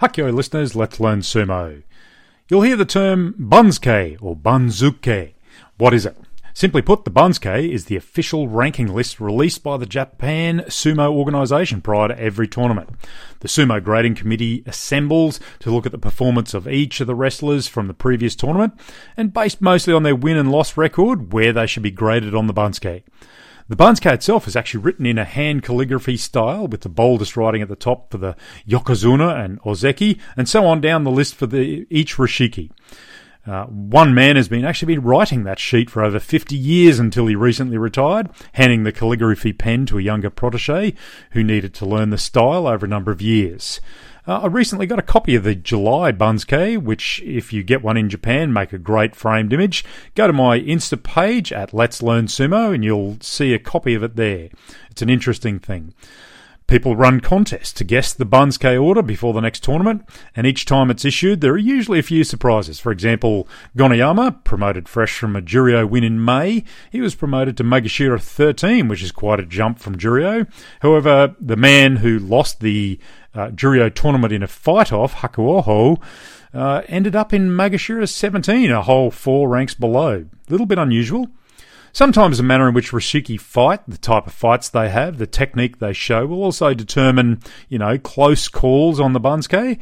Hakkyo listeners, let's learn sumo. You'll hear the term Banzuke or Banzuke. What is it? Simply put, the Banzuke is the official ranking list released by the Japan Sumo Organisation prior to every tournament. The Sumo Grading Committee assembles to look at the performance of each of the wrestlers from the previous tournament and based mostly on their win and loss record, where they should be graded on the Banzuke. The Banzuke itself is actually written in a hand calligraphy style with the boldest writing at the top for the Yokozuna and Ozeki, and so on down the list for the each Rikishi. Uh, one man has been actually been writing that sheet for over 50 years until he recently retired, handing the calligraphy pen to a younger protege who needed to learn the style over a number of years. Uh, I recently got a copy of the July Banzuke, which, if you get one in Japan, make a great framed image. Go to my Insta page at Let's Learn Sumo and you'll see a copy of it there. It's an interesting thing. People run contests to guess the Banzuke order before the next tournament, and each time it's issued, there are usually a few surprises. For example, Gonoyama, promoted fresh from a Juryo win in May, he was promoted to Maegashira 13, which is quite a jump from Juryo. However, the man who lost the uh, Juryo tournament in a fight off, Hakuoho, uh, ended up in Maegashira 17, a whole four ranks below. A little bit unusual. Sometimes the manner in which Rikishi fight, the type of fights they have, the technique they show will also determine, you know, close calls on the Banzuke.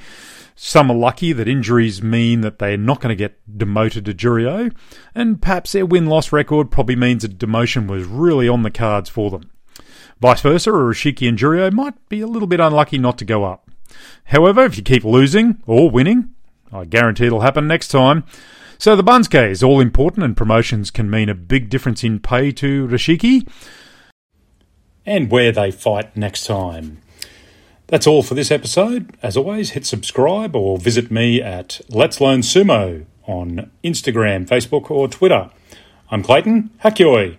Some are lucky that injuries mean that they're not going to get demoted to Juryo, and perhaps their win-loss record probably means a demotion was really on the cards for them. Vice versa, a Rikishi and Juryo might be a little bit unlucky not to go up. However, if you keep losing or winning, I guarantee it'll happen next time, so the Banzuke is all important, and promotions can mean a big difference in pay to Rikishi. and where they fight next time. That's all for this episode. As always, hit subscribe or visit me at Let's Learn Sumo on Instagram, Facebook, or Twitter. I'm Clayton Hakyoi.